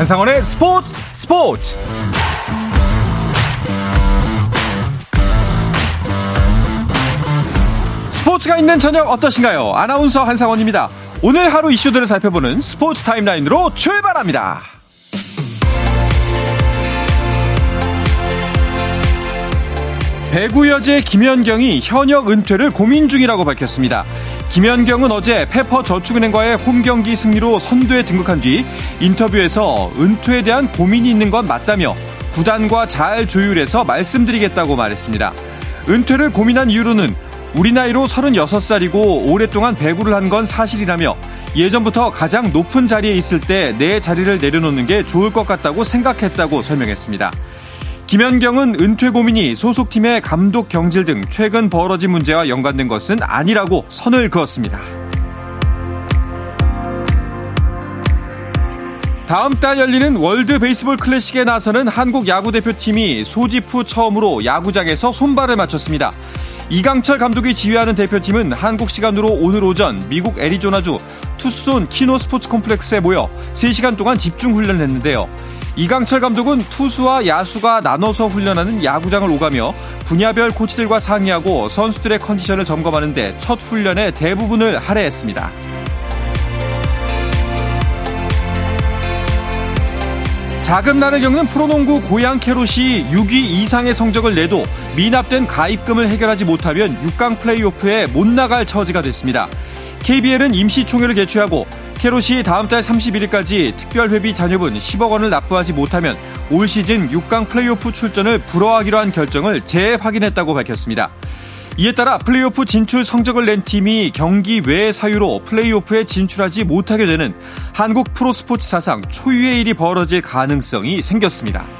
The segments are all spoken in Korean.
한상원의 스포츠 스포츠 스포츠가 있는 저녁 어떠신가요? 아나운서 한상원입니다. 오늘 하루 이슈들을 살펴보는 스포츠 타임라인으로 출발합니다. 배구 여제 김연경이 현역 은퇴를 고민 중이라고 밝혔습니다. 김연경은 어제 페퍼 저축은행과의 홈경기 승리로 선두에 등극한 뒤 인터뷰에서 은퇴에 대한 고민이 있는 건 맞다며 구단과 잘 조율해서 말씀드리겠다고 말했습니다. 은퇴를 고민한 이유로는 우리 나이로 36살이고 오랫동안 배구를 한 건 사실이라며 예전부터 가장 높은 자리에 있을 때 내 자리를 내려놓는 게 좋을 것 같다고 생각했다고 설명했습니다. 김연경은 은퇴 고민이 소속팀의 감독 경질 등 최근 벌어진 문제와 연관된 것은 아니라고 선을 그었습니다. 다음 달 열리는 월드 베이스볼 클래식에 나서는 한국 야구 대표팀이 소집 후 처음으로 야구장에서 손발을 맞췄습니다. 이강철 감독이 지휘하는 대표팀은 한국 시간으로 오늘 오전 미국 애리조나주 투손 키노 스포츠 콤플렉스에 모여 3시간 동안 집중 훈련을 했는데요. 이강철 감독은 투수와 야수가 나눠서 훈련하는 야구장을 오가며 분야별 코치들과 상의하고 선수들의 컨디션을 점검하는데 첫 훈련의 대부분을 할애했습니다. 자금난을 겪는 프로농구 고양 캐롯이 6위 이상의 성적을 내도 미납된 가입금을 해결하지 못하면 6강 플레이오프에 못 나갈 처지가 됐습니다. KBL은 임시총회를 개최하고 캐롯이 다음 달 31일까지 특별회비 잔여분 10억 원을 납부하지 못하면 올 시즌 6강 플레이오프 출전을 불허하기로 한 결정을 재확인했다고 밝혔습니다. 이에 따라 플레이오프 진출 성적을 낸 팀이 경기 외의 사유로 플레이오프에 진출하지 못하게 되는 한국 프로스포츠 사상 초유의 일이 벌어질 가능성이 생겼습니다.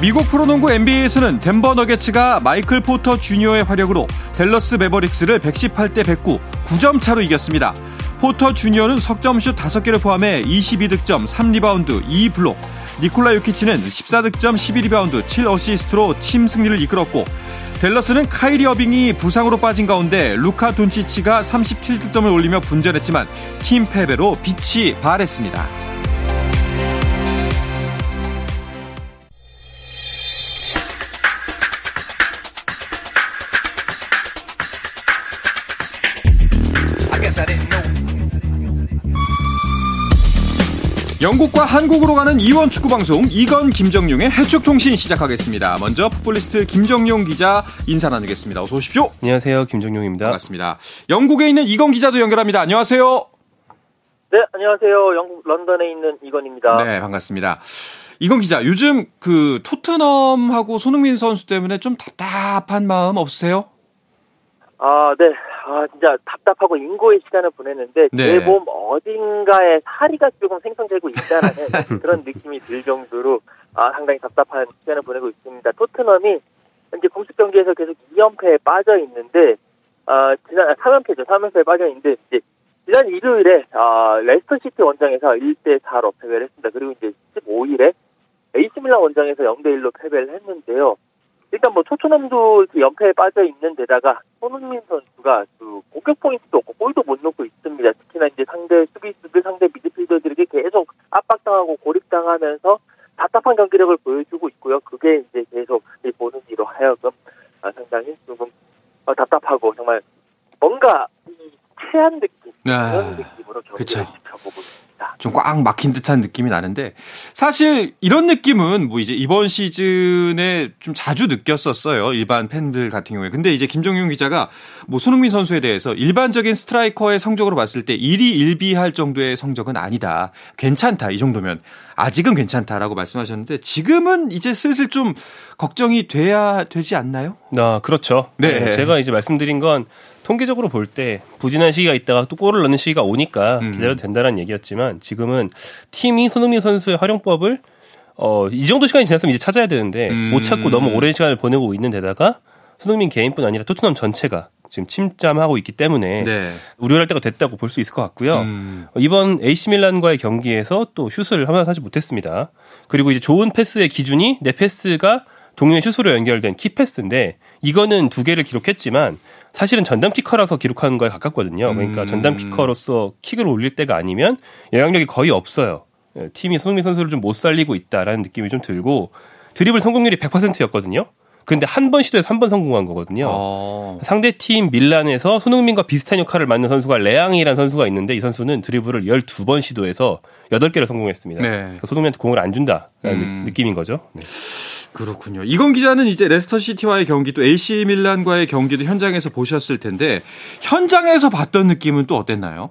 미국 프로농구 NBA에서는 덴버 너게츠가 마이클 포터 주니어의 활약으로 댈러스 매버릭스를 118대 109, 9점 차로 이겼습니다. 포터 주니어는 석점슛 5개를 포함해 22득점, 3리바운드, 2블록, 니콜라 요키치는 14득점 11리바운드 7어시스트로 팀 승리를 이끌었고 델러스는 카이리 어빙이 부상으로 빠진 가운데 루카 돈치치가 37득점을 올리며 분전했지만 팀 패배로 빛이 발했습니다. 영국과 한국으로 가는 이원 축구 방송 이건 김정용의 해축 통신 시작하겠습니다. 먼저 풋볼리스트 김정용 기자 인사 나누겠습니다. 어서 오십시오. 안녕하세요. 김정용입니다. 반갑습니다. 영국에 있는 이건 기자도 연결합니다. 안녕하세요. 네, 안녕하세요. 영국 런던에 있는 이건입니다. 네, 반갑습니다. 이건 기자, 요즘 그 토트넘하고 손흥민 선수 때문에 좀 답답한 마음 없으세요? 아, 네. 아, 진짜 답답하고 인고의 시간을 보냈는데 네. 제 몸 어딘가에 사리가 조금 생성되고 있다는 그런 느낌이 들 정도로 아, 상당히 답답한 시간을 보내고 있습니다. 토트넘이 이제 공식 경기에서 계속 2연패에 빠져 있는데 아, 지난 3연패죠. 아, 3연패에 빠져 있는데 이제 지난 일요일에 아, 레스터 시티 원정에서 1대 4로 패배를 했습니다. 그리고 이제 15일에 AC 밀란 원정에서 0대 1로 패배를 했는데요. 일단 뭐 토트넘도 연패에 빠져 있는 데다가 손흥민 선수가 그 공격 포인트도 없고 골도 못 넣고 있습니다. 특히나 이제 상대 수비수들, 상대 미드필더들에게 계속 압박당하고 고립당하면서 답답한 경기력을 보여주고 있고요. 그게 이제 계속 보는 이로 하여금 아, 상당히 조금 어, 답답하고 정말 뭔가 체한 느낌 아, 그런 느낌으로 경기를 지켜보고 있습니다. 좀 꽉 막힌 듯한 느낌이 나는데 사실 이런 느낌은 뭐 이제 이번 시즌에 좀 자주 느꼈었어요. 일반 팬들 같은 경우에. 근데 이제 김정용 기자가 뭐 손흥민 선수에 대해서 일반적인 스트라이커의 성적으로 봤을 때 1위 1비할 정도의 성적은 아니다. 괜찮다. 이 정도면 아직은 괜찮다라고 말씀하셨는데 지금은 이제 슬슬 좀 걱정이 돼야 되지 않나요? 아, 그렇죠. 네. 네 제가 이제 말씀드린 건 통계적으로 볼 때 부진한 시기가 있다가 또 골을 넣는 시기가 오니까 음. 기다려도 된다는 얘기였지만 지금은 팀이 손흥민 선수의 활용법을 어, 이 정도 시간이 지났으면 이제 찾아야 되는데 음. 못 찾고 너무 오랜 시간을 보내고 있는 데다가 손흥민 개인뿐 아니라 토트넘 전체가 지금 침잠하고 있기 때문에 네. 우려할 때가 됐다고 볼 수 있을 것 같고요. 음. 이번 AC 밀란과의 경기에서 또 슛을 하나 하지 못했습니다. 그리고 이제 좋은 패스의 기준이 내 패스가 동료의 슛으로 연결된 키 패스인데 이거는 두 개를 기록했지만 사실은 전담 키커라서 기록하는 거에 가깝거든요. 그러니까 음. 전담 키커로서 킥을 올릴 때가 아니면 영향력이 거의 없어요. 예, 팀이 손흥민 선수를 좀 못 살리고 있다라는 느낌이 좀 들고 드리블 성공률이 100%였거든요. 근데 한 번 시도해서 한 번 성공한 거거든요. 어. 상대 팀 밀란에서 손흥민과 비슷한 역할을 맡는 선수가 레앙이라는 선수가 있는데 이 선수는 드리블을 12번 시도해서 8개를 성공했습니다. 네. 그러니까 손흥민한테 공을 안 준다라는 음. 느낌인 거죠. 네. 그렇군요. 이건 기자는 이제 레스터 시티와의 경기 또 AC 밀란과의 경기도 현장에서 보셨을 텐데 현장에서 봤던 느낌은 또 어땠나요?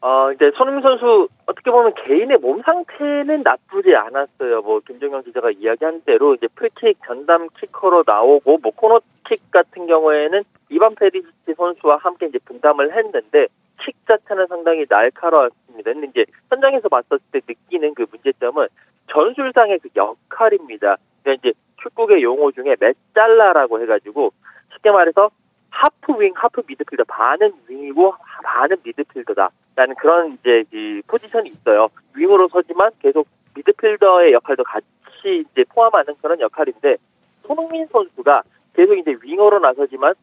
어, 이제 손흥민 선수 어떻게 보면 개인의 몸 상태는 나쁘지 않았어요. 뭐 김정현 기자가 이야기한 대로 이제 프리킥 전담 키커로 나오고 뭐 코너킥 같은 경우에는 이반 페리시치 선수와 함께 이제 분담을 했는데 킥 자체는 상당히 날카로웠습니다. 근데 이제 현장에서 봤을 때 느끼는 그 문제점은 전술상의 그 역할입니다. 그러니까 이제 축구의 용어 중에 맷잘라라고 해가지고 쉽게 말해서 하프 윙, 하프 미드필더 반은 윙이고 반은 미드필더다 라는 그런 이제 이 포지션이 있어요. 윙으로 서지만 계속 미드필더의 역할도 같이 이제 포함하는 그런 역할인데 손흥민 선수가 계속 이제 윙어로 나서지만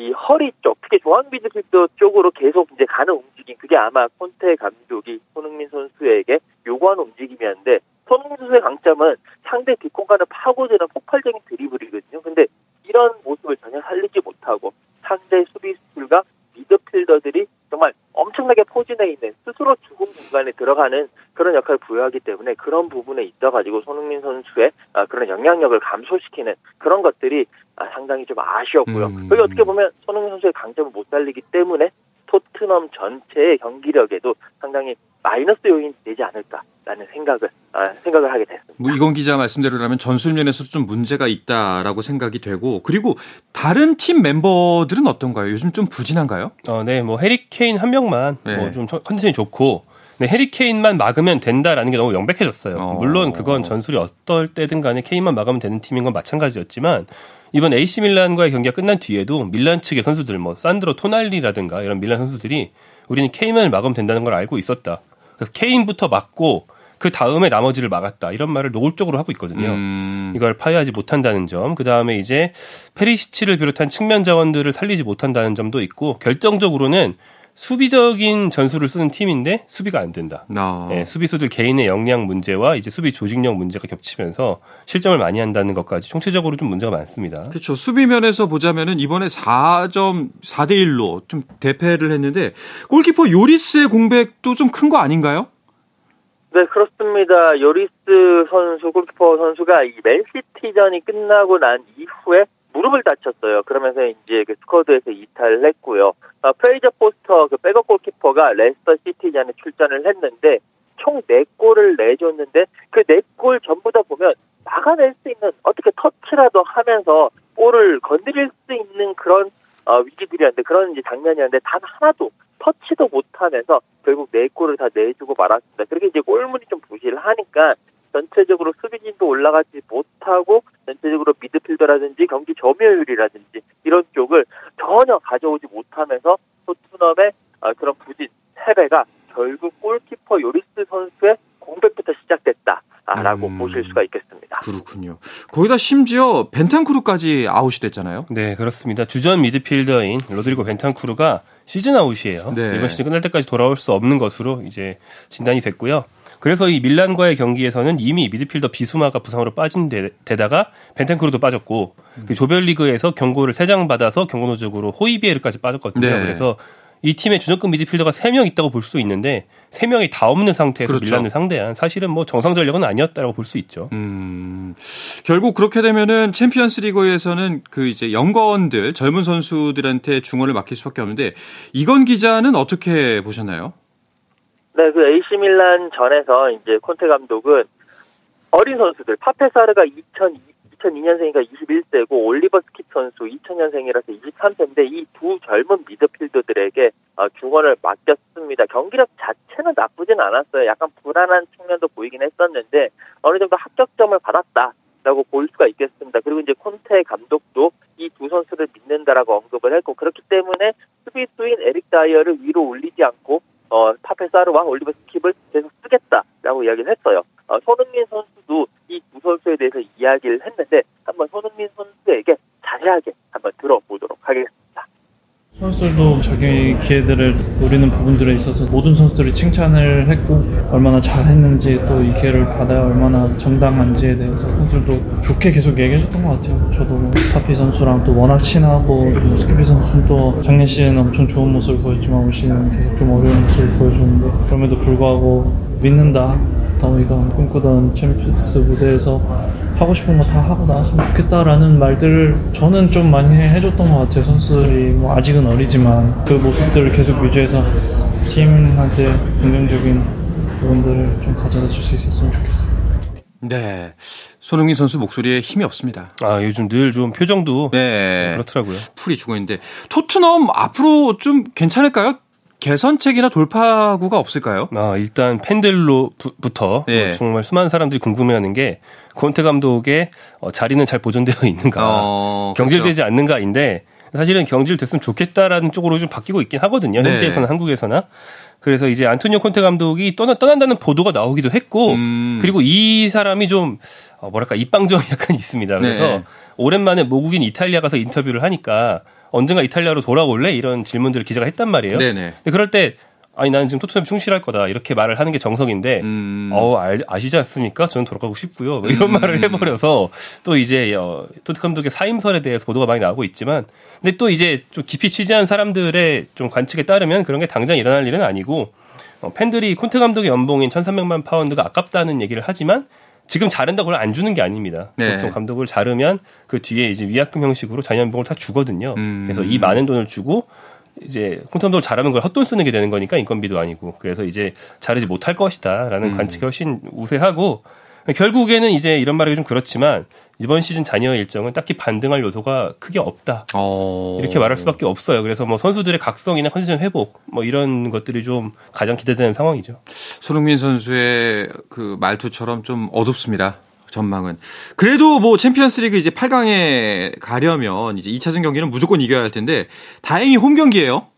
이 허리 쪽, 특히 중앙 미드필더 쪽으로 계속 이제 가는 움직임, 그게 아마 콘테 감독이 손흥민 선수에게 요구하는 움직임이었는데 손흥민 선수의 강점은 상대 뒷공간을 파고드는 폭발적인 드리블이거든요. 근데 이런 모습을 전혀 살리지 못하고 상대 수비수들과 미드필더들이 정말 엄청나게 포진해 있는 스스로 죽은 공간에 들어가는 그런 역할을 부여하기 때문에 그런 부분에 있어 가지고 손흥민 선수의 아, 그런 영향력을 감소시키는 그런 것들이 아, 상당히 좀 아쉬웠고요. 음. 여기 어떻게 보면 손흥민 선수의 강점을 못 살리기 때문에 토트넘 전체의 경기력에도 상당히 마이너스 요인이 되지 않을까라는 생각을 아, 생각을 하게 됐습니다. 뭐 이건 기자 말씀대로라면 전술 면에서 좀 문제가 있다라고 생각이 되고 그리고 다른 팀 멤버들은 어떤가요? 요즘 좀 부진한가요? 어, 네, 뭐 해리 케인 한 명만 네. 뭐좀 컨디션이 좋고 네, 해리 케인만 막으면 된다라는 게 너무 명백해졌어요. 어. 물론 그건 전술이 어떨 때든 간에 케인만 막으면 되는 팀인 건 마찬가지였지만 이번 AC 밀란과의 경기가 끝난 뒤에도 밀란 측의 선수들 뭐 산드로 토날리라든가 이런 밀란 선수들이 우리는 케인만을 막으면 된다는 걸 알고 있었다. 그래서 케인부터 막고 그 다음에 나머지를 막았다 이런 말을 노골적으로 하고 있거든요. 음. 이걸 파괴하지 못한다는 점, 그 다음에 이제 페리시치를 비롯한 측면 자원들을 살리지 못한다는 점도 있고 결정적으로는 수비적인 전술을 쓰는 팀인데 수비가 안 된다. 아. 네, 수비수들 개인의 역량 문제와 이제 수비 조직력 문제가 겹치면서 실점을 많이 한다는 것까지 총체적으로 좀 문제가 많습니다. 그렇죠. 수비 면에서 보자면은 이번에 4점 4대 1로 좀 대패를 했는데 골키퍼 요리스의 공백도 좀 큰 거 아닌가요? 네, 그렇습니다. 요리스 선수, 골키퍼 선수가 이 맨시티전이 끝나고 난 이후에 무릎을 다쳤어요. 그러면서 이제 그 스쿼드에서 이탈을 했고요. 어, 프레이저 포스터 그 백업 골키퍼가 레스터 시티전에 출전을 했는데 총 4골을 내줬는데 그 4골 전부 다 보면 막아낼 수 있는 어떻게 터치라도 하면서 볼을 건드릴 수 있는 그런 어, 위기들이었는데 그런 이제 장면이었는데 단 하나도 터치도 못하면서 결국 4골을 다 내주고 말았습니다. 그렇게 이제 골문이 좀 부실하니까 전체적으로 수비진도 올라가지 못하고 전체적으로 미드필더라든지 경기 점유율이라든지 이런 쪽을 전혀 가져오지 못하면서 토트넘의 아, 그런 부진 패배가 결국 골키퍼 요리스 선수의 공백부터 시작됐다라고 음, 보실 수가 있겠습니다. 그렇군요. 거기다 심지어 벤탄쿠르까지 아웃이 됐잖아요. 네, 그렇습니다. 주전 미드필더인 로드리고 벤탄쿠르가 시즌 아웃이에요. 네. 이번 시즌 끝날 때까지 돌아올 수 없는 것으로 이제 진단이 됐고요. 그래서 이 밀란과의 경기에서는 이미 미드필더 비수마가 부상으로 빠진 데다가 벤탄쿠르도 빠졌고 음. 그 조별리그에서 경고를 세 장 받아서 경고 누적으로 호이비에르까지 빠졌거든요. 네. 그래서 이 팀에 주전급 미드필더가 3명 있다고 볼 수 있는데 3명이 다 없는 상태에서 그렇죠. 밀란을 상대한 사실은 뭐 정상 전력은 아니었다고 볼 수 있죠. 음, 결국 그렇게 되면은 챔피언스 리그에서는 그 이제 영건들 젊은 선수들한테 중원을 맡길 수밖에 없는데 이건 기자는 어떻게 보셨나요? 네, 그 AC 밀란 전에서 이제 콘테 감독은 어린 선수들 파페 사르가 2002, 2002년생이니까 21세고 올리버 스킵 선수 2000년생이라서 23세인데 이 두 젊은 미드필더들에게 어, 중원을 맡겼습니다. 경기력 자체는 나쁘진 않았어요. 약간 불안한 측면도 보이긴 했었는데 어느 정도 합격점을 받았다라고 볼 수가 있겠습니다. 그리고 이제 콘테 감독도 이 두 선수를 믿는다라고 언급을 했고 그렇기 때문에 수비수인 에릭 다이어를 위로 올리지 않고 파페 사르와 올리버 스킵을 계속 쓰겠다라고 이야기를 했어요. 어, 손흥민 선수도 이 두 선수에 대해서 이야기를 했는데 한번 손흥민 선수에게 자세하게 한번 들어보도록 하겠습니다. 선수들도 자기 기회들을 노리는 부분들에 있어서 모든 선수들이 칭찬을 했고 얼마나 잘했는지 또 이 기회를 받아야 얼마나 정당한지에 대해서 선수들도 좋게 계속 얘기해줬던 것 같아요. 저도 뭐 파페 선수랑 또 워낙 친하고 뭐 스키피 선수도 작년 시즌 엄청 좋은 모습을 보였지만 올 시즌 계속 좀 어려운 모습을 보여주는데 그럼에도 불구하고 믿는다. 너희가 꿈꾸던 챔피언스 무대에서 하고 싶은 거 다 하고 나왔으면 좋겠다라는 말들을 저는 좀 많이 해줬던 것 같아요. 선수들이 뭐 아직은 어리지만 그 모습들을 계속 유지해서 팀한테 긍정적인 부분들을 좀 가져다 줄 수 있었으면 좋겠어요. 네. 손흥민 선수 목소리에 힘이 없습니다. 아, 요즘 늘 좀 표정도 네. 그렇더라고요. 풀이 죽어 있는데 토트넘 앞으로 좀 괜찮을까요? 개선책이나 돌파구가 없을까요? 아, 일단 팬들로부터 네. 정말 수많은 사람들이 궁금해하는 게 콘테 감독의 어, 자리는 잘 보존되어 있는가, 어, 경질되지 그렇죠. 않는가인데 사실은 경질됐으면 좋겠다라는 쪽으로 좀 바뀌고 있긴 하거든요. 네. 현지에서는 한국에서나. 그래서 이제 안토니오 콘테 감독이 떠나, 떠난다는 보도가 나오기도 했고, 음. 그리고 이 사람이 좀, 어, 뭐랄까, 입방정이 약간 있습니다. 그래서 네. 오랜만에 모국인 이탈리아 가서 인터뷰를 하니까 언젠가 이탈리아로 돌아올래? 이런 질문들을 기자가 했단 말이에요. 네네. 그럴 때 아니 나는 지금 토트넘 충실할 거다 이렇게 말을 하는 게 정석인데 음. 어 알, 아시지 않습니까? 저는 돌아가고 싶고요. 뭐 이런 음. 말을 해버려서 또 이제 어, 토트 감독의 사임설에 대해서 보도가 많이 나오고 있지만 근데 또 이제 좀 깊이 취재한 사람들의 좀 관측에 따르면 그런 게 당장 일어날 일은 아니고 어, 팬들이 콘테 감독의 연봉인 1,300만 파운드가 아깝다는 얘기를 하지만 지금 자른다고 그걸 안 주는 게 아닙니다. 네. 보통 감독을 자르면 그 뒤에 이제 위약금 형식으로 자녀연봉을 다 주거든요. 음. 그래서 이 많은 돈을 주고 이제 콘텀도 잘하는 걸 헛돈 쓰는 게 되는 거니까 인건비도 아니고 그래서 이제 자르지 못할 것이다라는 음. 관측이 훨씬 우세하고 결국에는 이제 이런 말이 좀 그렇지만 이번 시즌 잔여 일정은 딱히 반등할 요소가 크게 없다. 어... 이렇게 말할 수밖에 없어요. 그래서 뭐 선수들의 각성이나 컨디션 회복 뭐 이런 것들이 좀 가장 기대되는 상황이죠. 손흥민 선수의 그 말투처럼 좀 어둡습니다. 전망은. 그래도 뭐 챔피언스 리그 이제 8강에 가려면 이제 2차전 경기는 무조건 이겨야 할 텐데 다행히 홈 경기예요.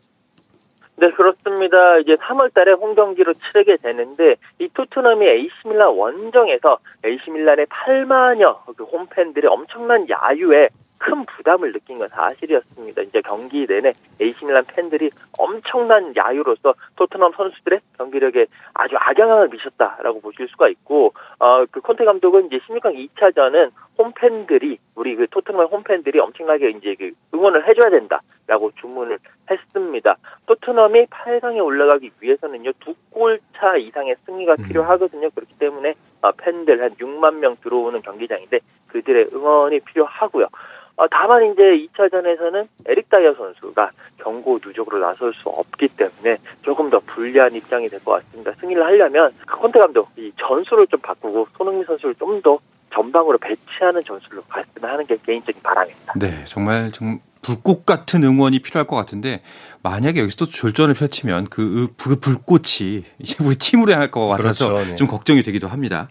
네, 그렇습니다. 이제 3월 달에 홈 경기로 치르게 되는데 이 토트넘이 AC 밀란 원정에서 AC 밀란의 8만여 그 홈팬들의 엄청난 야유에 큰 부담을 느낀 건 사실이었습니다. 이제 경기 내내 에이시밀란 팬들이 엄청난 야유로서 토트넘 선수들의 경기력에 아주 악영향을 미쳤다라고 보실 수가 있고 어, 그 콘테 감독은 이제 16강 2차전은 홈팬들이 우리 그 토트넘 홈팬들이 엄청나게 이제 그 응원을 해줘야 된다라고 주문을 했습니다. 토트넘이 8강에 올라가기 위해서는요 두 골 차 이상의 승리가 음. 필요하거든요. 그렇기 때문에 어, 팬들 한 6만 명 들어오는 경기장인데 그들의 응원이 필요하고요. 어, 다만 이제 2차전에서는 에릭 다이어 선수가 경고 누적으로 나설 수 없기 때문에 조금 더 불리한 입장이 될 것 같습니다. 승리를 하려면 콘테 감독 이 전술을 좀 바꾸고 손흥민 선수를 좀 더 전방으로 배치하는 전술로 갔으면 하는 게 개인적인 바람입니다. 네, 정말 좀 불꽃 같은 응원이 필요할 것 같은데 만약에 여기서 또 졸전을 펼치면 그, 그 불꽃이 이제 우리 팀으로 향할 것 같아서 그렇죠, 네. 좀 걱정이 되기도 합니다.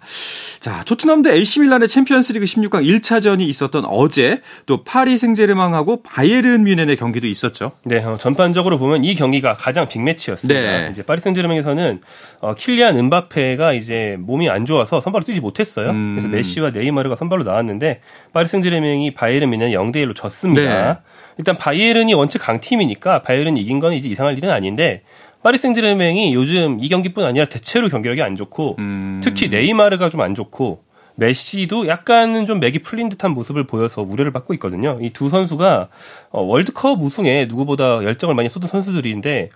자, 토트넘 대 AC 밀란의 챔피언스리그 16강 1차전이 있었던 어제 또 파리 생제르맹하고 바이에른 뮌헨의 경기도 있었죠. 네, 어, 전반적으로 보면 이 경기가 가장 빅매치였습니다. 네. 이제 파리 생제르맹에서는 어, 킬리안 음바페가 이제 몸이 안 좋아서 선발로 뛰지 못했어요. 음. 그래서 메시와 네이마르가 선발로 나왔는데 파리 생제르맹이 바이에른 뮌헨 0대 1로 졌습니다. 네. 일단 바이에른이 원체 강팀이니까 바이에른이 이긴 건 이제 이상할 일은 아닌데 파리 생제르맹이 요즘 이 경기뿐 아니라 대체로 경기력이 안 좋고 음. 특히 네이마르가 좀 안 좋고 메시도 약간은 좀 맥이 풀린 듯한 모습을 보여서 우려를 받고 있거든요. 이 두 선수가 어, 월드컵 우승에 누구보다 열정을 많이 쏟은 선수들인데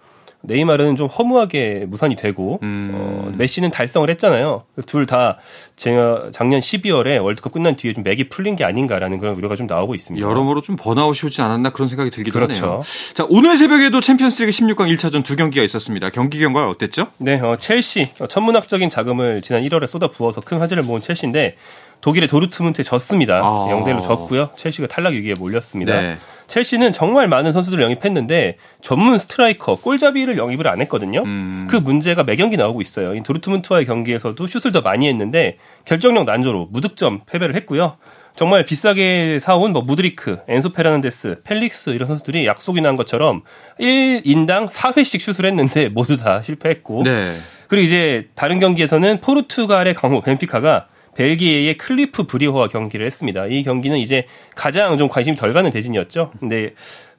네이마르는 좀 허무하게 무산이 되고 음. 어, 메시는 달성을 했잖아요. 둘 다 작년 12월에 월드컵 끝난 뒤에 좀 맥이 풀린 게 아닌가라는 그런 우려가 좀 나오고 있습니다. 여러모로 좀 번아웃이 오지 않았나 그런 생각이 들기도 그렇죠. 하네요. 자 오늘 새벽에도 챔피언스리그 16강 1차전 두 경기가 있었습니다. 경기 결과 어땠죠? 네, 어, 첼시 어, 천문학적인 자금을 지난 1월에 쏟아 부어서 큰 화제를 모은 첼시인데 독일의 도르트문트에 졌습니다. 아. 0대 1로 졌고요. 첼시가 탈락 위기에 몰렸습니다. 네. 첼시는 정말 많은 선수들을 영입했는데 전문 스트라이커, 골잡이를 영입을 안 했거든요. 음. 그 문제가 매 경기 나오고 있어요. 이 도르트문트와의 경기에서도 슛을 더 많이 했는데 결정력 난조로 무득점 패배를 했고요. 정말 비싸게 사온 뭐 무드리크, 엔소 페르난데스, 펠릭스 이런 선수들이 약속이나 한 것처럼 1인당 4회씩 슛을 했는데 모두 다 실패했고. 네. 그리고 이제 다른 경기에서는 포르투갈의 강호 벤피카가 벨기에의 클럽 브뤼허와 경기를 했습니다. 이 경기는 이제 가장 좀 관심이 덜 가는 대진이었죠. 근데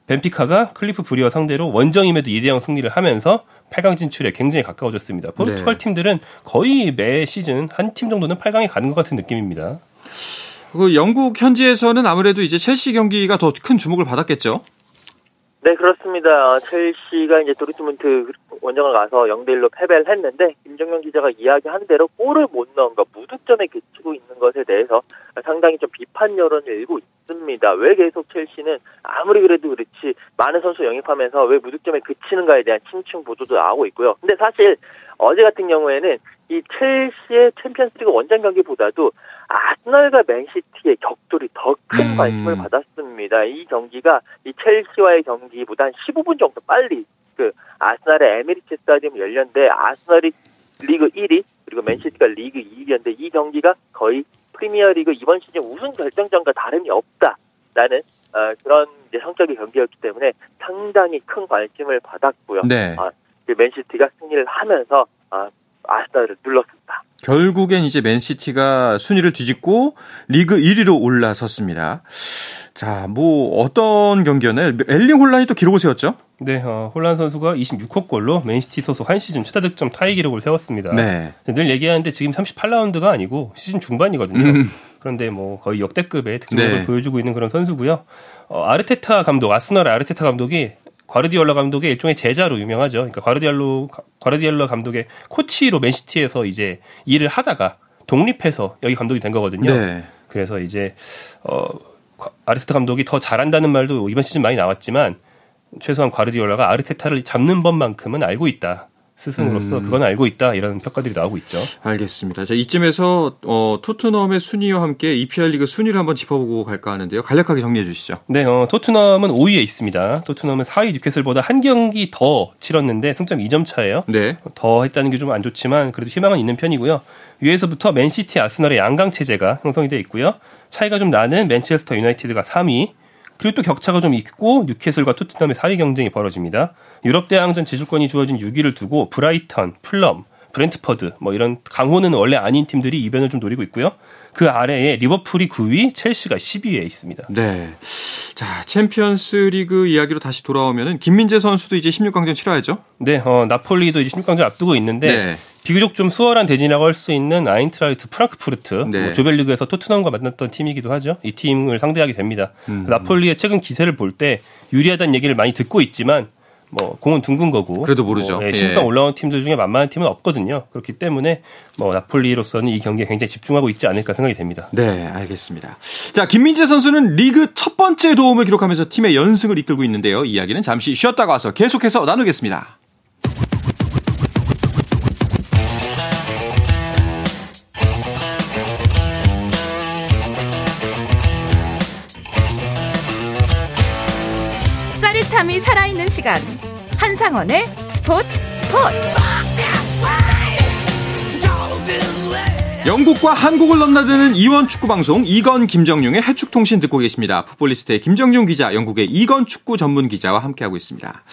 벤피카가 클럽 브뤼허 상대로 원정임에도 2대0 승리를 하면서 8강 진출에 굉장히 가까워졌습니다. 포르투갈 네. 팀들은 거의 매 시즌 한 팀 정도는 8강에 가는 것 같은 느낌입니다. 그 영국 현지에서는 아무래도 이제 첼시 경기가 더 큰 주목을 받았겠죠. 네, 그렇습니다. 첼시가 이제 도르트문트 원정을 가서 0대1로 패배를 했는데 김정명 기자가 이야기한 대로 골을 못 넣은 것, 무득점에 그치고 있는 것에 대해서 상당히 좀 비판 여론을 일고 있습니다. 왜 계속 첼시는 아무리 그래도 그렇지 많은 선수 영입하면서 왜 무득점에 그치는가에 대한 심층 보도도 나오고 있고요. 근데 사실 어제 같은 경우에는 이 첼시의 챔피언스리그 원정 경기보다도 아스널과 맨시티의 격돌이 더큰 음. 관심을 받았습니다. 이 경기가 이 첼시와의 경기보다 한 15분 정도 빨리 그 아스날의 에미레이츠 스타디움 열렸는데 아스널이 리그 1위 그리고 맨시티가 리그 2위였는데 이 경기가 거의 프리미어리그 이번 시즌 우승 결정전과 다름이 없다 라는 어, 그런 이제 성격의 경기였기 때문에 상당히 큰 관심을 받았고요. 네. 어, 그 맨시티가 승리를 하면서 어, 아스날을 눌렀습니다. 결국엔 이제 맨시티가 순위를 뒤집고 리그 1위로 올라섰습니다. 자, 뭐 어떤 경기였나요? 엘링 홀란이 또 기록을 세웠죠? 네, 어, 홀란 선수가 26호 골로 맨시티 소속 한 시즌 최다 득점 타이 기록을 세웠습니다. 네. 늘 얘기하는데 지금 38라운드가 아니고 시즌 중반이거든요. 음. 그런데 뭐 거의 역대급의 득점력을 네. 보여주고 있는 그런 선수고요. 어, 아르테타 감독, 아스널의 아르테타 감독이 과르디올라 감독의 일종의 제자로 유명하죠. 그러니까 과르디올로 과르디올라 감독의 코치로 맨시티에서 이제 일을 하다가 독립해서 여기 감독이 된 거거든요. 네. 그래서 이제 어 아르테타 감독이 더 잘한다는 말도 이번 시즌 많이 나왔지만 최소한 과르디올라가 아르테타를 잡는 법만큼은 알고 있다. 스승으로서 음. 그건 알고 있다 이런 평가들이 나오고 있죠. 알겠습니다. 자 이쯤에서 어, 토트넘의 순위와 함께 EPL 리그 순위를 한번 짚어보고 갈까 하는데요. 간략하게 정리해 주시죠. 네, 어, 토트넘은 5위에 있습니다. 토트넘은 4위 뉴캐슬보다 한 경기 더 치렀는데 승점 2점 차예요. 네. 더 했다는 게 좀 안 좋지만 그래도 희망은 있는 편이고요. 위에서부터 맨시티, 아스널의 양강 체제가 형성이 되어 있고요. 차이가 좀 나는 맨체스터 유나이티드가 3위, 그리고 또 격차가 좀 있고 뉴캐슬과 토트넘의 4위 경쟁이 벌어집니다. 유럽 대항전 진출권이 주어진 6위를 두고 브라이턴, 풀럼, 브렌트퍼드 뭐 이런 강호는 원래 아닌 팀들이 이변을 좀 노리고 있고요. 그 아래에 리버풀이 9위, 첼시가 10위에 있습니다. 네. 자, 챔피언스 리그 이야기로 다시 돌아오면은 김민재 선수도 이제 16강전 치러야죠? 네, 어, 나폴리도 이제 16강전 앞두고 있는데 네. 비교적 좀 수월한 대진이라고 할 수 있는 아인트라이트 프랑크푸르트 네. 뭐 조별리그에서 토트넘과 만났던 팀이기도 하죠. 이 팀을 상대하게 됩니다. 음. 나폴리의 최근 기세를 볼 때 유리하다는 얘기를 많이 듣고 있지만 뭐 공은 둥근 거고 그래도 모르죠. 뭐, 예, 16강 예. 올라온 팀들 중에 만만한 팀은 없거든요. 그렇기 때문에 뭐 나폴리로서는 이 경기에 굉장히 집중하고 있지 않을까 생각이 됩니다. 네, 알겠습니다. 자, 김민재 선수는 리그 첫 번째 도움을 기록하면서 팀의 연승을 이끌고 있는데요. 이야기는 잠시 쉬었다가 와서 계속해서 나누겠습니다. 짜릿함이 살아있는 시간 한상원의 스포츠 스포츠 영국과 한국을 넘나드는 이원 축구 방송 이건 김정용의 해축 통신 듣고 계십니다. 풋볼리스트의 김정용 기자, 영국의 이건 축구 전문 기자와 함께하고 있습니다.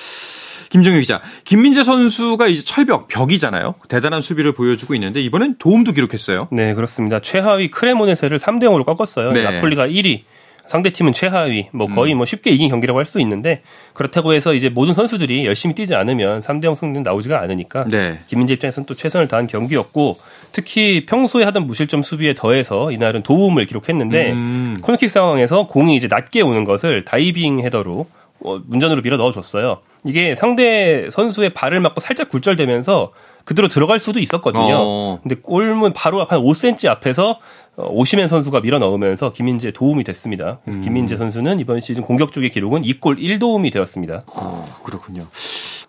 김정용 기자, 김민재 선수가 이제 철벽 벽이잖아요. 대단한 수비를 보여주고 있는데 이번엔 도움도 기록했어요. 네, 그렇습니다. 최하위 크레모네세를 3대 0으로 꺾었어요. 네. 나폴리가 1위, 상대 팀은 최하위, 뭐 거의 음. 뭐 쉽게 이긴 경기라고 할 수 있는데 그렇다고 해서 이제 모든 선수들이 열심히 뛰지 않으면 3대0 승리는 나오지가 않으니까 네. 김민재 입장에서는 또 최선을 다한 경기였고 특히 평소에 하던 무실점 수비에 더해서 이날은 도움을 기록했는데 음. 코너킥 상황에서 공이 이제 낮게 오는 것을 다이빙 헤더로 어, 문전으로 밀어 넣어줬어요. 이게 상대 선수의 발을 맞고 살짝 굴절되면서 그대로 들어갈 수도 있었거든요. 어. 근데 골문 바로 앞한 5cm 앞에서 어, 오시멘 선수가 밀어 넣으면서 김민재에 도움이 됐습니다. 그래서 음. 김민재 선수는 이번 시즌 공격 쪽의 기록은 2골 1도움이 되었습니다. 어, 그렇군요.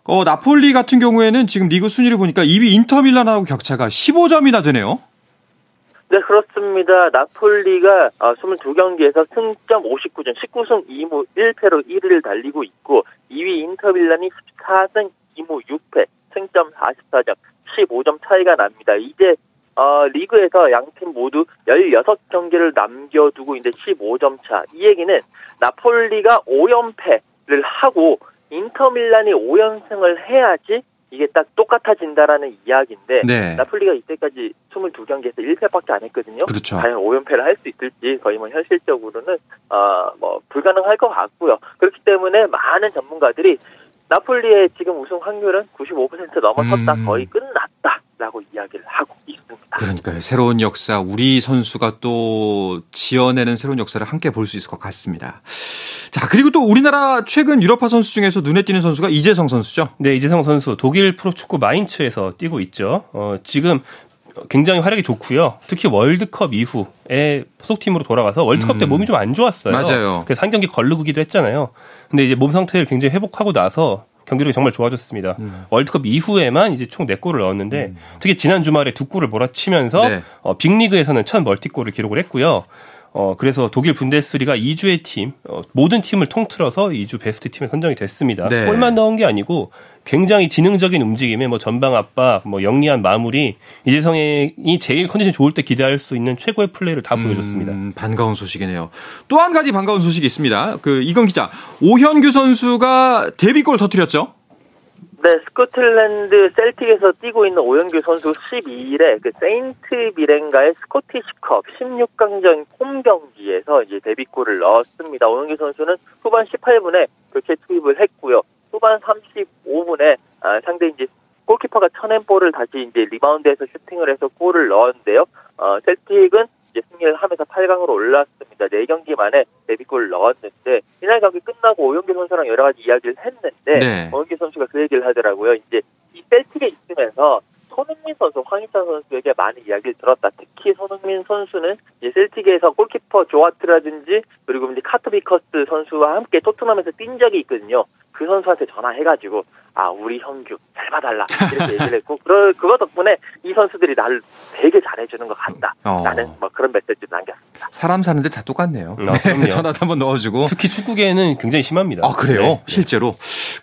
어, 나폴리 같은 경우에는 지금 리그 순위를 보니까 2위 인터밀란하고 격차가 15점이나 되네요. 네, 그렇습니다. 나폴리가 22경기에서 어, 승점 59점, 19승 2무 1패로 1위를 달리고 있고 2위 인터밀란이 14승 2무 6패, 승점 44점, 15점 차이가 납니다. 이제 어, 리그에서 양 팀 모두 16경기를 남겨두고 있는데 15점 차. 이 얘기는 나폴리가 5연패를 하고 인터밀란이 5연승을 해야지 이게 딱 똑같아진다라는 이야기인데 네. 나폴리가 이때까지 22경기에서 1패밖에 안 했거든요. 그렇죠. 과연 5연패를 할 수 있을지 거의 뭐 현실적으로는 어뭐 불가능할 것 같고요. 그렇기 때문에 많은 전문가들이 나폴리의 지금 우승 확률은 95% 넘어섰다. 음. 거의 끝났다라고 이야기를 하고 있습니다. 그러니까요. 새로운 역사, 우리 선수가 또 지어내는 새로운 역사를 함께 볼 수 있을 것 같습니다. 자, 그리고 또 우리나라 최근 유럽파 선수 중에서 눈에 띄는 선수가 이재성 선수죠? 네, 이재성 선수 독일 프로축구 마인츠에서 뛰고 있죠. 어, 지금 굉장히 활약이 좋고요. 특히 월드컵 이후에 소속팀으로 돌아가서 월드컵 때 음. 몸이 좀 안 좋았어요. 맞아요. 그래서 한 경기 걸르기도 했잖아요. 근데 이제 몸 상태를 굉장히 회복하고 나서 경기력이 정말 좋아졌습니다. 음. 월드컵 이후에만 이제 총 4골을 넣었는데 음. 특히 지난 주말에 두 골을 몰아치면서 네. 어, 빅리그에서는 첫 멀티골을 기록을 했고요. 어, 그래서 독일 분데스리가 2주의 팀, 어, 모든 팀을 통틀어서 2주 베스트 팀에 선정이 됐습니다. 네. 골만 넣은 게 아니고 굉장히 지능적인 움직임에 뭐 전방 압박, 뭐 영리한 마무리, 이재성이 제일 컨디션 좋을 때 기대할 수 있는 최고의 플레이를 다 음, 보여줬습니다. 반가운 소식이네요. 또 한 가지 반가운 소식이 있습니다. 그 이건 기자, 오현규 선수가 데뷔골 터뜨렸죠? 네, 스코틀랜드 셀틱에서 뛰고 있는 오현규 선수 12일에 그 세인트 미렌과의 스코티시컵 16강전 홈 경기에서 이제 데뷔골을 넣었습니다. 오현규 선수는 후반 18분에 교체 투입을 했고요. 후반 35분에 아, 상대 이제 골키퍼가 쳐낸 볼을 다시 이제 리바운드해서 슈팅을 해서 골을 넣었는데요. 어, 셀틱은 이제 승리를 하면서 8강으로 올랐습니다. 4경기 만에 데뷔골을 넣었는데 이날 경기 끝나고 오영규 선수랑 여러 가지 이야기를 했는데 네. 오영규 선수가 그 얘기를 하더라고요. 이제 이 셀틱에 있으면서 손흥민 선수, 황희찬 선수에게 많은 이야기를 들었다. 특히 손흥민 선수는 이제 셀틱에서 골키퍼 조아트라든지 그리고 이제 카트 비커스 선수와 함께 토트넘에서 뛴 적이 있거든요. 그 선수한테 전화해가지고 아 우리 형규 잘 봐달라 이렇게 얘기를 했고 그 그거 덕분에 이 선수들이 나를 되게 잘해주는 것 같다. 어. 나는 뭐 그런 메시지를 남겼습니다. 사람 사는데 다 똑같네요. 아, 네, 전화도 한번 넣어주고 특히 축구계는 굉장히 심합니다. 아 그래요? 네. 실제로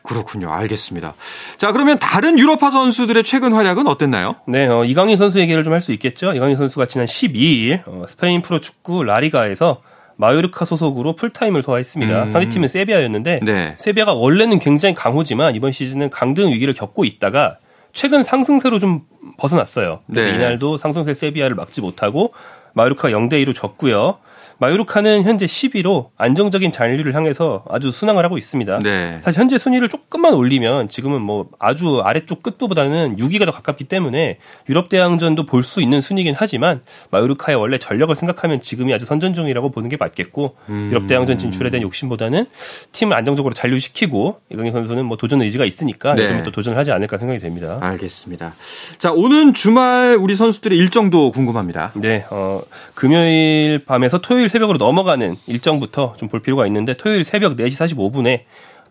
그렇군요. 알겠습니다. 자 그러면 다른 유럽파 선수들의 최근 활약은 어땠나요? 네, 어, 이강인 선수 얘기를 좀 할 수 있겠죠. 이강인 선수가 지난 12일 어, 스페인 프로 축구 라리가에서 마요르카 소속으로 풀타임을 소화했습니다. 음. 상대팀은 세비야였는데 네. 세비야가 원래는 굉장히 강호지만 이번 시즌은 강등 위기를 겪고 있다가 최근 상승세로 좀 벗어났어요. 그래서 네. 이날도 상승세 세비야를 막지 못하고 마요르카 0대 2로 졌고요. 마요르카는 현재 10위로 안정적인 잔류를 향해서 아주 순항을 하고 있습니다. 네. 사실 현재 순위를 조금만 올리면 지금은 뭐 아주 아래쪽 끝도보다는 6위가 더 가깝기 때문에 유럽 대항전도 볼 수 있는 순위긴 하지만 마요르카의 원래 전력을 생각하면 지금이 아주 선전 중이라고 보는 게 맞겠고 음. 유럽 대항전 진출에 대한 욕심보다는 팀을 안정적으로 잔류시키고 이강인 선수는 뭐 도전 의지가 있으니까 네. 또 도전을 하지 않을까 생각이 됩니다. 알겠습니다. 자 오는 주말 우리 선수들의 일정도 궁금합니다. 네, 어, 금요일 밤에서 토요일 새벽으로 넘어가는 일정부터 좀 볼 필요가 있는데 토요일 새벽 4시 45분에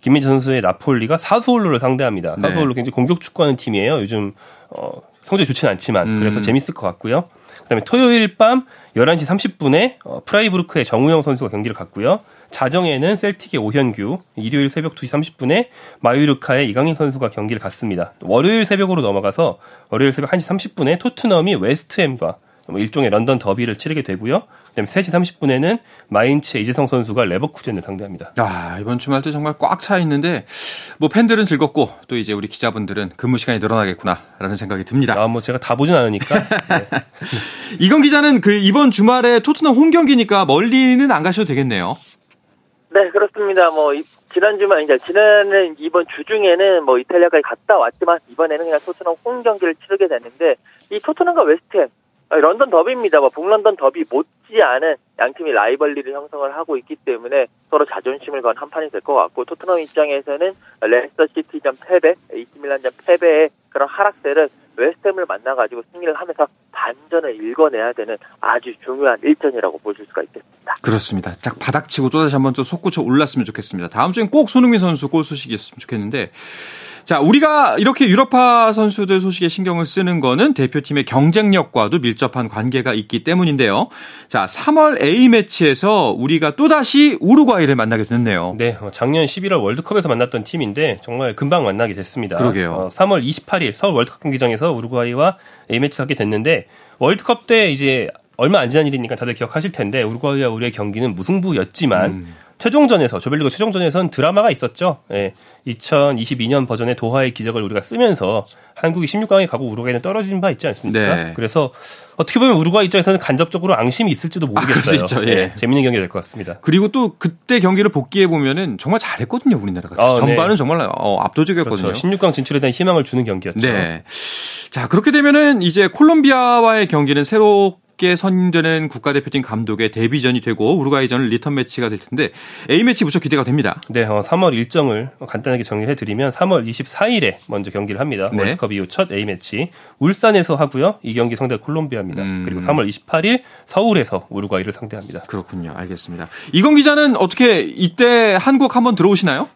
김민재 선수의 나폴리가 사수올로를 상대합니다. 네. 사수올로 굉장히 공격 축구하는 팀이에요. 요즘 어, 성적이 좋지는 않지만 음. 그래서 재밌을 것 같고요. 그다음에 토요일 밤 11시 30분에 어, 프라이부르크의 정우영 선수가 경기를 갖고요. 자정에는 셀틱의 오현규, 일요일 새벽 2시 30분에 마유르카의 이강인 선수가 경기를 갖습니다. 월요일 새벽으로 넘어가서 월요일 새벽 1시 30분에 토트넘이 웨스트햄과 뭐 일종의 런던 더비를 치르게 되고요. 그다음에 3시 30분에는 마인츠의 이재성 선수가 레버쿠젠을 상대합니다. 아, 이번 주말도 정말 꽉 차 있는데 뭐 팬들은 즐겁고 또 이제 우리 기자분들은 근무 시간이 늘어나겠구나라는 생각이 듭니다. 아, 뭐 제가 다 보진 않으니까. 네. 이건 기자는 그 이번 주말에 토트넘 홈 경기니까 멀리는 안 가셔도 되겠네요. 네, 그렇습니다. 뭐 지난 주말 이제 지난해 이번 주 중에는 뭐 이탈리아까지 갔다 왔지만 이번에는 그냥 토트넘 홈 경기를 치르게 됐는데 이 토트넘과 웨스트햄 런던 더비입니다. 뭐 북런던 더비 못지않은 양 팀이 rivalry를 형성을 하고 있기 때문에 서로 자존심을 건 한판이 될 것 같고 토트넘 입장에서는 레스터 시티전 패배, AC 밀란전 패배의 그런 하락세를 웨스트햄을 만나가지고 승리를 하면서 반전을 일궈내야 되는 아주 중요한 일전이라고 보실 수가 있겠습니다. 그렇습니다. 짝 바닥치고 또다시 한번 또 솟구쳐 올랐으면 좋겠습니다. 다음 주엔 꼭 손흥민 선수 골 소식이었으면 좋겠는데 자, 우리가 이렇게 유럽파 선수들 소식에 신경을 쓰는 거는 대표팀의 경쟁력과도 밀접한 관계가 있기 때문인데요. 자, 3월 A매치에서 우리가 또다시 우루과이를 만나게 됐네요. 네, 어, 작년 11월 월드컵에서 만났던 팀인데 정말 금방 만나게 됐습니다. 그러게요. 어, 3월 28일 서울 월드컵 경기장에서 우루과이와 A매치 하게 됐는데 월드컵 때 이제 얼마 안 지난 일이니까 다들 기억하실 텐데 우루과이와 우리의 경기는 무승부였지만 음. 최종전에서 조별리그 최종전에선 드라마가 있었죠. 예. 2022년 버전의 도하의 기적을 우리가 쓰면서 한국이 16강에 가고 우루과이는 떨어진 바 있지 않습니까? 네. 그래서 어떻게 보면 우루과이 입장에서는 간접적으로 앙심이 있을지도 모르겠어요. 아, 예. 예. 재밌는 경기가 될것 같습니다. 그리고 또 그때 경기를 복귀해 보면은 정말 잘했거든요, 우리나라가. 아, 전반은 네. 정말 어, 압도적이었거든요. 그렇죠. 16강 진출에 대한 희망을 주는 경기였죠. 네. 자, 그렇게 되면은 이제 콜롬비아와의 경기는 새로 새롭게 선임되는 국가대표팀 감독의 데뷔전이 되고 우루과이전은 리턴 매치가 될 텐데 A 매치 무척 기대가 됩니다. 네, 어, 3월 일정을 간단하게 정리해 드리면 3월 24일에 먼저 경기를 합니다. 네. 월드컵 이후 첫 A 매치 울산에서 하고요. 이 경기 상대 콜롬비아입니다. 음. 그리고 3월 28일 서울에서 우루과이를 상대합니다. 그렇군요. 알겠습니다. 이건 기자는 어떻게 이때 한국 한번 들어오시나요?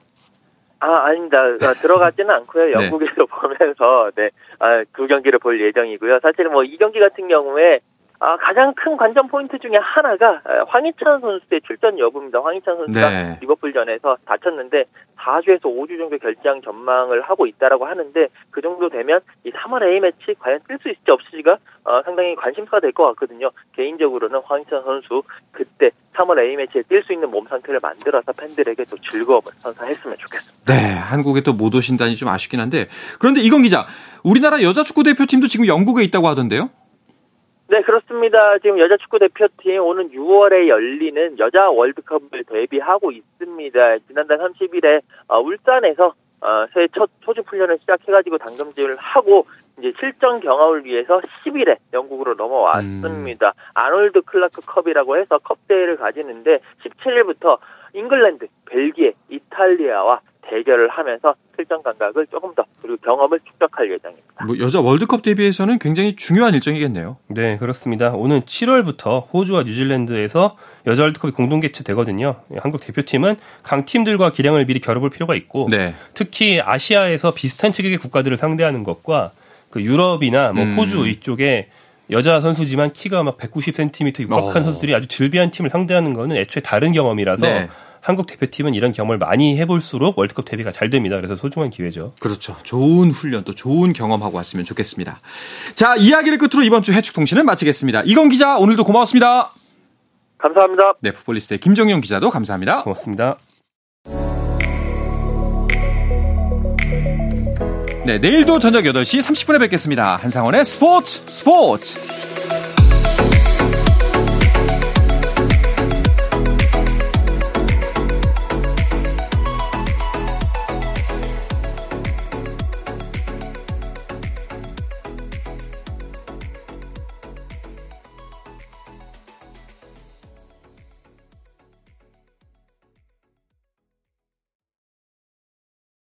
아, 아닙니다. 아, 들어가지는 않고요. 네. 영국에서 네. 보면서, 네, 아, 그 경기를 볼 예정이고요. 사실 뭐 이 경기 같은 경우에 아, 가장 큰 관전 포인트 중에 하나가 황희찬 선수의 출전 여부입니다. 황희찬 선수가 네. 리버풀전에서 다쳤는데 4주에서 5주 정도 결장 전망을 하고 있다라고 하는데 그 정도 되면 이 3월 A 매치 과연 뛸 수 있을지 없을지가 어, 상당히 관심사가 될 것 같거든요. 개인적으로는 황희찬 선수 그때 3월 A 매치에 뛸 수 있는 몸 상태를 만들어서 팬들에게 또 즐거움을 선사했으면 좋겠습니다. 네, 한국에 또 못 오신다니 좀 아쉽긴 한데 그런데 이건 기자, 우리나라 여자 축구 대표팀도 지금 영국에 있다고 하던데요? 네, 그렇습니다. 지금 여자 축구 대표팀 오는 6월에 열리는 여자 월드컵을 데뷔하고 있습니다. 지난달 30일에 어, 울산에서 어, 새해 첫 초중 훈련을 시작해가지고 당금질을 하고 이제 실전 경험을 위해서 10일에 영국으로 넘어왔습니다. 음. 아놀드 클라크 컵이라고 해서 컵 대회를 가지는데 17일부터 잉글랜드, 벨기에, 이탈리아와 대결을 하면서 실전 감각을 조금 더 그리고 경험을 축적할 예정입니다. 뭐 여자 월드컵 대비해서는 굉장히 중요한 일정이겠네요. 네, 그렇습니다. 오는 7월부터 호주와 뉴질랜드에서 여자 월드컵이 공동 개최되거든요. 한국 대표팀은 강팀들과 기량을 미리 겨뤄볼 필요가 있고 네. 특히 아시아에서 비슷한 체격의 국가들을 상대하는 것과 그 유럽이나 뭐 음. 호주 이쪽에 여자 선수지만 키가 막 190cm 육박한 어. 선수들이 아주 즐비한 팀을 상대하는 거는 애초에 다른 경험이라서 네. 한국 대표팀은 이런 경험을 많이 해볼수록 월드컵 데뷔가 잘 됩니다. 그래서 소중한 기회죠. 그렇죠. 좋은 훈련 또 좋은 경험하고 왔으면 좋겠습니다. 자 이야기를 끝으로 이번 주 해축 통신을 마치겠습니다. 이건 기자 오늘도 고마웠습니다. 감사합니다. 네, 풋볼리스트의 김정용 기자도 감사합니다. 고맙습니다. 네, 내일도 저녁 8시 30분에 뵙겠습니다. 한상원의 스포츠 스포츠!